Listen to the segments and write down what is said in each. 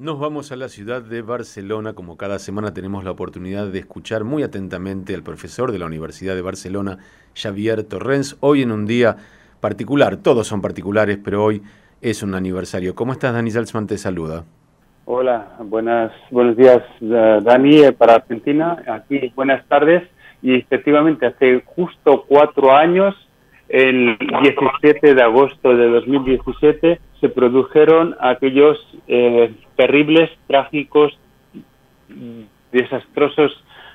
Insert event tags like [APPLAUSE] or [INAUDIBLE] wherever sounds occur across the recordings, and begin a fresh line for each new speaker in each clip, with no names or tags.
Nos vamos a la ciudad de Barcelona. Como cada semana tenemos la oportunidad de escuchar muy atentamente al profesor de la Universidad de Barcelona, Xavier Torrens. Hoy en un día particular, todos son particulares, pero hoy es un aniversario. ¿Cómo estás, Dani Salzman? Te saluda.
Hola, buenas, buenos días, Dani, eh, para Argentina. Aquí, buenas tardes. Y efectivamente, hace justo cuatro años, el 17 de agosto de 2017, se produjeron aquellos eh, terribles, trágicos, desastrosos,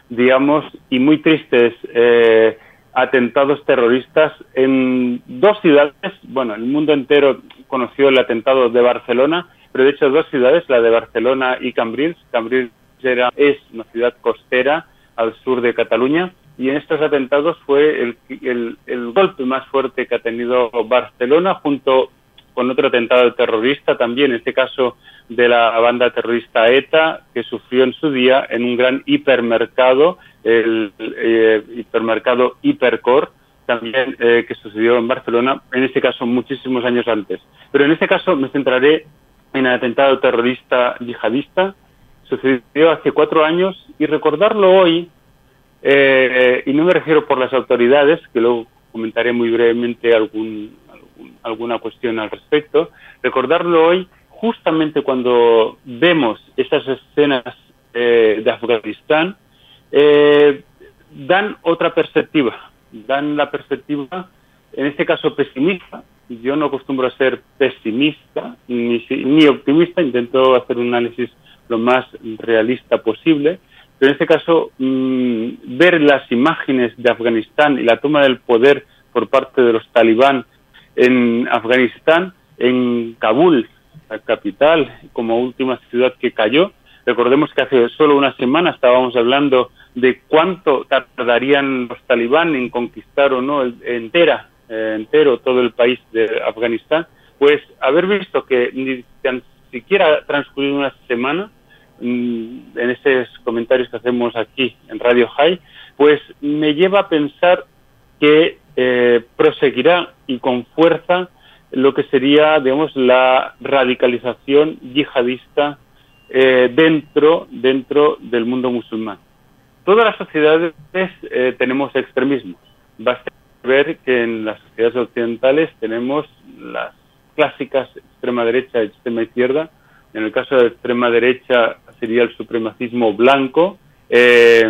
digamos, y muy tristes eh, atentados terroristas en dos ciudades. Bueno, el mundo entero conoció el atentado de Barcelona, pero de hecho dos ciudades, la de Barcelona y Cambrils. Cambrils era, es una ciudad costera al sur de Cataluña y en estos atentados fue el, el, el golpe más fuerte que ha tenido Barcelona junto con otro atentado terrorista también, en este caso de la banda terrorista ETA, que sufrió en su día en un gran hipermercado, el eh, hipermercado Hipercor, también eh, que sucedió en Barcelona, en este caso muchísimos años antes. Pero en este caso me centraré en el atentado terrorista yihadista, sucedió hace cuatro años y recordarlo hoy, eh, y no me refiero por las autoridades, que luego comentaré muy brevemente algún, alguna cuestión al respecto, recordarlo hoy justamente cuando vemos estas escenas eh, de Afganistán, eh, dan otra perspectiva, dan la perspectiva, en este caso pesimista. Yo no acostumbro a ser pesimista ni, ni optimista, intento hacer un análisis lo más realista posible, pero en este caso mm, ver las imágenes de Afganistán y la toma del poder por parte de los talibán en Afganistán, en Kabul, la capital, como última ciudad que cayó. Recordemos que hace solo una semana estábamos hablando de cuánto tardarían los talibán en conquistar o no entera, eh, entero todo el país de Afganistán. Pues haber visto que ni siquiera transcurrido una semana, mm, en esos comentarios que hacemos aquí en Radio High, pues me lleva a pensar que eh, proseguirá y con fuerza lo que sería, digamos, la radicalización yihadista eh, dentro, dentro del mundo musulmán. Todas las sociedades eh, tenemos extremismos. Basta ver que en las sociedades occidentales tenemos las clásicas extrema derecha y extrema izquierda. En el caso de extrema derecha sería el supremacismo blanco. Eh,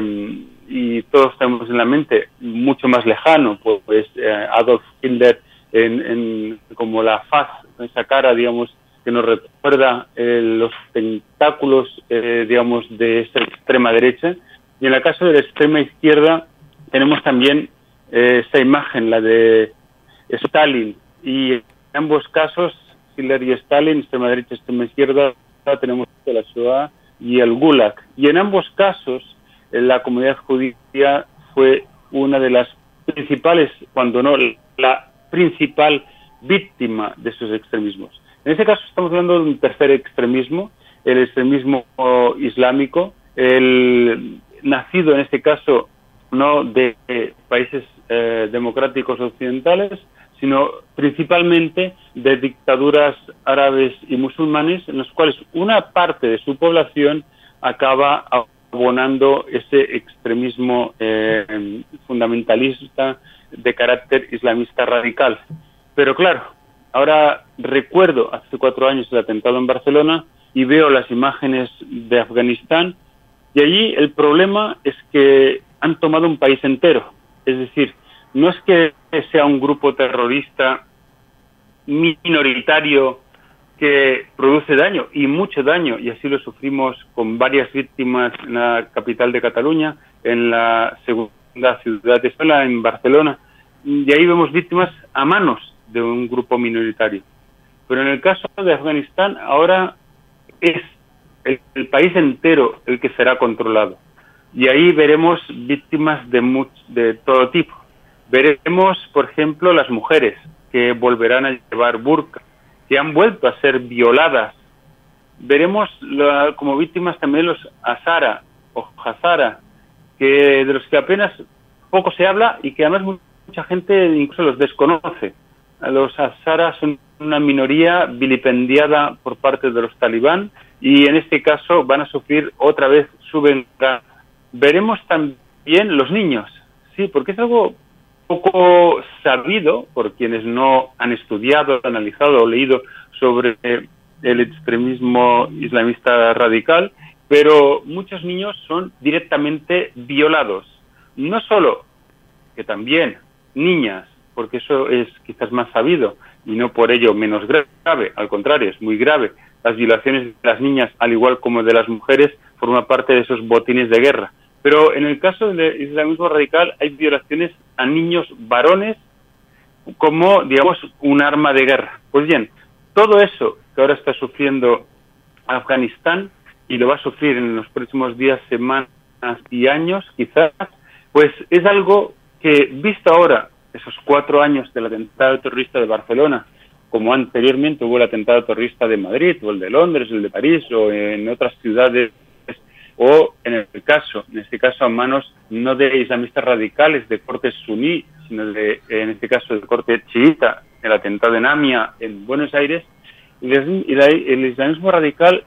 y todos tenemos en la mente mucho más lejano, pues, eh, Adolf Hitler en, como la faz, esa cara, digamos, que nos recuerda eh, los tentáculos, eh, digamos, de esa extrema derecha. Y en el caso de la extrema izquierda tenemos también esa imagen, la de Stalin. Y en ambos casos, Hitler y Stalin, extrema derecha, extrema izquierda, tenemos la Shoah y el Gulag. Y en ambos casos, la comunidad judía fue una de las principales, cuando no la principal víctima de esos extremismos. En este caso estamos hablando de un tercer extremismo, el extremismo islámico, el nacido en este caso no de países eh, democráticos occidentales, sino principalmente de dictaduras árabes y musulmanes, en las cuales una parte de su población acaba abonando ese extremismo eh, fundamentalista de carácter islamista radical. Pero claro, ahora recuerdo hace cuatro años el atentado en Barcelona y veo las imágenes de Afganistán y allí el problema es que han tomado un país entero. Es decir, no es que sea un grupo terrorista minoritario que produce daño y mucho daño y así lo sufrimos con varias víctimas en la capital de Cataluña, en la segunda ciudad de España, en Barcelona, y ahí vemos víctimas a manos de un grupo minoritario. Pero en el caso de Afganistán ahora es el, país entero el que será controlado y ahí veremos víctimas de, de todo tipo. Veremos, por ejemplo, las mujeres que volverán a llevar burka que han vuelto a ser violadas. Veremos como víctimas también los Azara o Hazara, que de los que apenas poco se habla y que además mucha gente incluso los desconoce. Los Hazara son una minoría vilipendiada por parte de los talibán y en este caso van a sufrir otra vez su venganza. Veremos también los niños, sí, porque es algo poco sabido por quienes no han estudiado, analizado o leído sobre el extremismo islamista radical, pero muchos niños son directamente violados. No solo que también niñas, porque eso es quizás más sabido y no por ello menos grave, al contrario, es muy grave. Las violaciones de las niñas, al igual como de las mujeres, forman parte de esos botines de guerra. Pero en el caso del islamismo radical hay violaciones a niños varones como, digamos, un arma de guerra. Pues bien, todo eso que ahora está sufriendo Afganistán y lo va a sufrir en los próximos días, semanas y años, quizás, pues es algo que, visto ahora esos cuatro años del atentado terrorista de Barcelona, como anteriormente hubo el atentado terrorista de Madrid, o el de Londres, el de París, o en otras ciudades, o en el caso, en este caso a manos no de islamistas radicales de corte suní, sino de, en este caso de corte chiita, el atentado en Amia, en Buenos Aires, el islamismo radical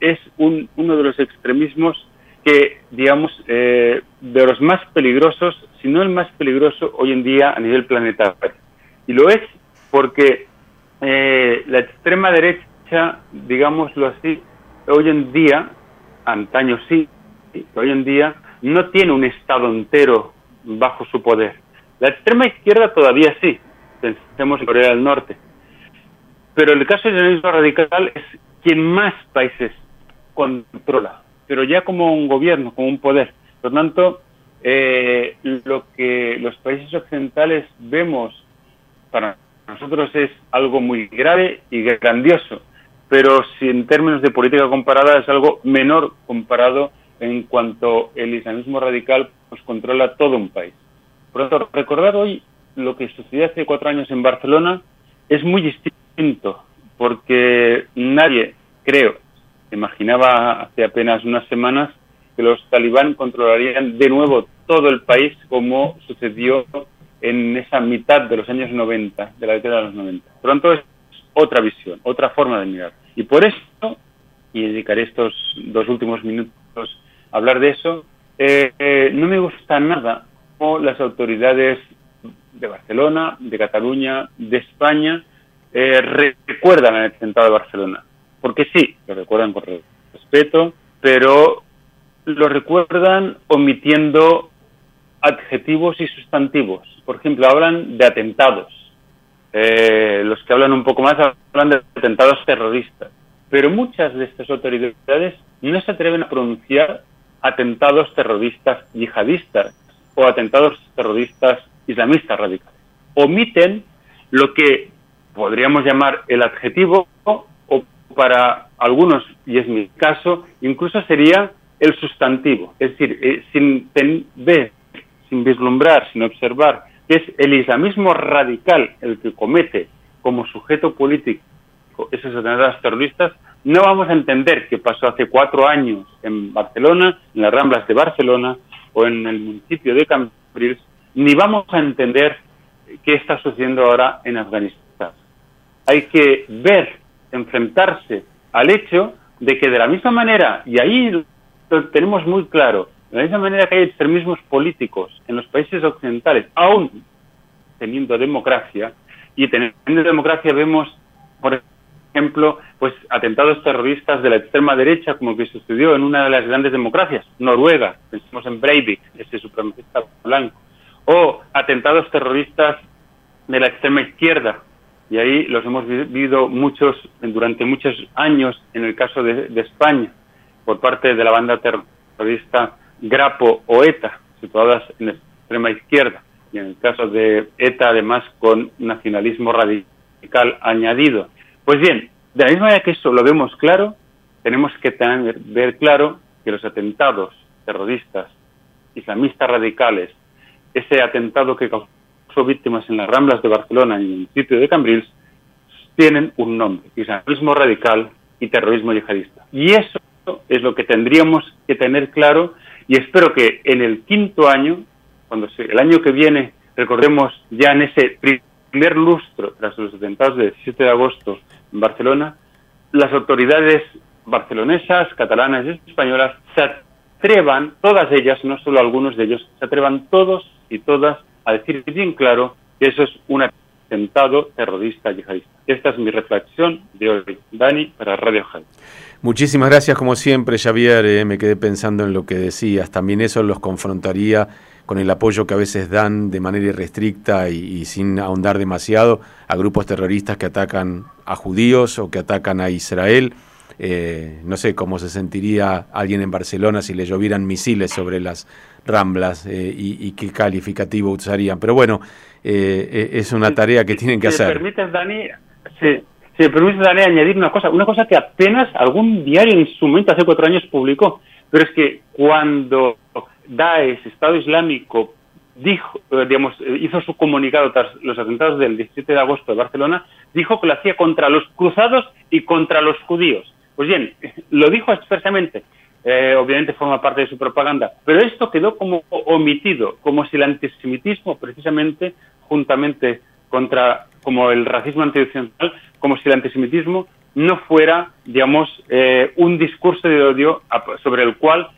es uno de los extremismos que, digamos, eh, de los más peligrosos, si no el más peligroso hoy en día a nivel planetario. Y lo es porque eh, la extrema derecha, digámoslo así, hoy en día, antaño sí, hoy en día no tiene un Estado entero bajo su poder. La extrema izquierda todavía sí, pensemos en Corea del Norte. Pero el caso del islamismo radical es quien más países controla, pero ya como un gobierno, como un poder. Por lo tanto, eh, lo que los países occidentales vemos para nosotros es algo muy grave y grandioso, pero si en términos de política comparada es algo menor comparado en cuanto el islamismo radical pues controla todo un país. Por lo tanto, recordar hoy lo que sucedió hace cuatro años en Barcelona es muy distinto, porque nadie, creo, imaginaba hace apenas unas semanas que los talibán controlarían de nuevo todo el país como sucedió en esa mitad de los años 90, de la década de los 90. Por tanto, otra visión, otra forma de mirar. Y por eso, y dedicaré estos dos últimos minutos a hablar de eso, eh, eh, no me gusta nada cómo las autoridades de Barcelona, de Cataluña, de España, eh, recuerdan el atentado de Barcelona porque sí, lo recuerdan con respeto, pero lo recuerdan omitiendo adjetivos y sustantivos. Por ejemplo, hablan de atentados. Eh, los que hablan un poco más hablan de atentados terroristas. Pero muchas de estas autoridades no se atreven a pronunciar atentados terroristas yihadistas o atentados terroristas islamistas radicales. Omiten lo que podríamos llamar el adjetivo para algunos, y es mi caso, incluso sería el sustantivo, es decir, eh, sin ver, sin vislumbrar, sin observar que es el islamismo radical el que comete como sujeto político esos atentados terroristas, no vamos a entender qué pasó hace cuatro años en Barcelona, en las Ramblas de Barcelona o en el municipio de Cambrils, ni vamos a entender qué está sucediendo ahora en Afganistán. Hay que ver enfrentarse al hecho de que de la misma manera, y ahí lo tenemos muy claro, de la misma manera que hay extremismos políticos en los países occidentales, aún teniendo democracia, y teniendo democracia vemos, por ejemplo, pues atentados terroristas de la extrema derecha, como que sucedió en una de las grandes democracias, Noruega, pensemos en Breivik, ese supremacista blanco, o atentados terroristas de la extrema izquierda, y ahí los hemos vivido muchos durante muchos años en el caso de, España por parte de la banda terrorista Grapo o ETA, situadas en la extrema izquierda, y en el caso de ETA además con nacionalismo radical añadido. Pues bien, de la misma manera que eso lo vemos claro, tenemos que tener, ver claro que los atentados terroristas islamistas radicales, ese atentado que causó víctimas en las Ramblas de Barcelona y en el sitio de Cambrils tienen un nombre, islamismo radical y terrorismo yihadista. Y eso es lo que tendríamos que tener claro y espero que en el quinto año, cuando se, el año que viene, recordemos ya en ese primer lustro tras los atentados del 17 de agosto en Barcelona, las autoridades barcelonesas, catalanas y españolas se atrevan, todas ellas, no solo algunos de ellos, se atrevan todos y todas a decir bien claro que eso es un atentado. Esta es mi reflexión de hoy. Dani, para Radio Jaén.
Muchísimas gracias, como siempre, Javier. Eh, me quedé pensando en lo que decías. También eso los confrontaría con el apoyo que a veces dan de manera irrestricta y, sin ahondar demasiado a grupos terroristas que atacan a judíos o que atacan a Israel. Eh, no sé cómo se sentiría alguien en Barcelona si le llovieran misiles sobre las ramblas eh, y, qué calificativo usarían. Pero bueno, es una tarea que tienen que hacer.
permites, Dani, sí si me permite, Dani, añadir una cosa, una cosa que apenas algún diario en su momento, hace cuatro años, publicó, pero es que cuando Daesh, Estado Islámico, dijo, eh, digamos, eh, hizo su comunicado tras los atentados del 17 de agosto de Barcelona, dijo que lo hacía contra los cruzados y contra los judíos. Pues bien, [LAUGHS] lo dijo expresamente. Eh, obviamente forma parte de su propaganda, pero esto quedó como omitido, como si el antisemitismo, precisamente, juntamente contra como el racismo antioccidental, como si el antisemitismo no fuera, digamos, eh, un discurso de odio sobre el cual,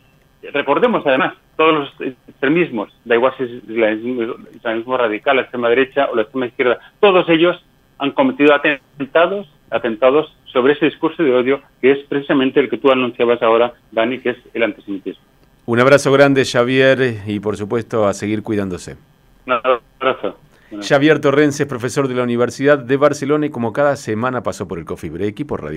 recordemos además, todos los extremismos, da igual si es el islamismo radical, la extrema derecha o la extrema izquierda, todos ellos han cometido atentados, atentados sobre ese discurso de odio que es precisamente el que tú anunciabas ahora, Dani, que es el antisemitismo.
Un abrazo grande, Javier, y por supuesto a seguir cuidándose.
Un abrazo.
Xavier Torrens es profesor de la Universidad de Barcelona y como cada semana pasó por el Coffee Break y por Radio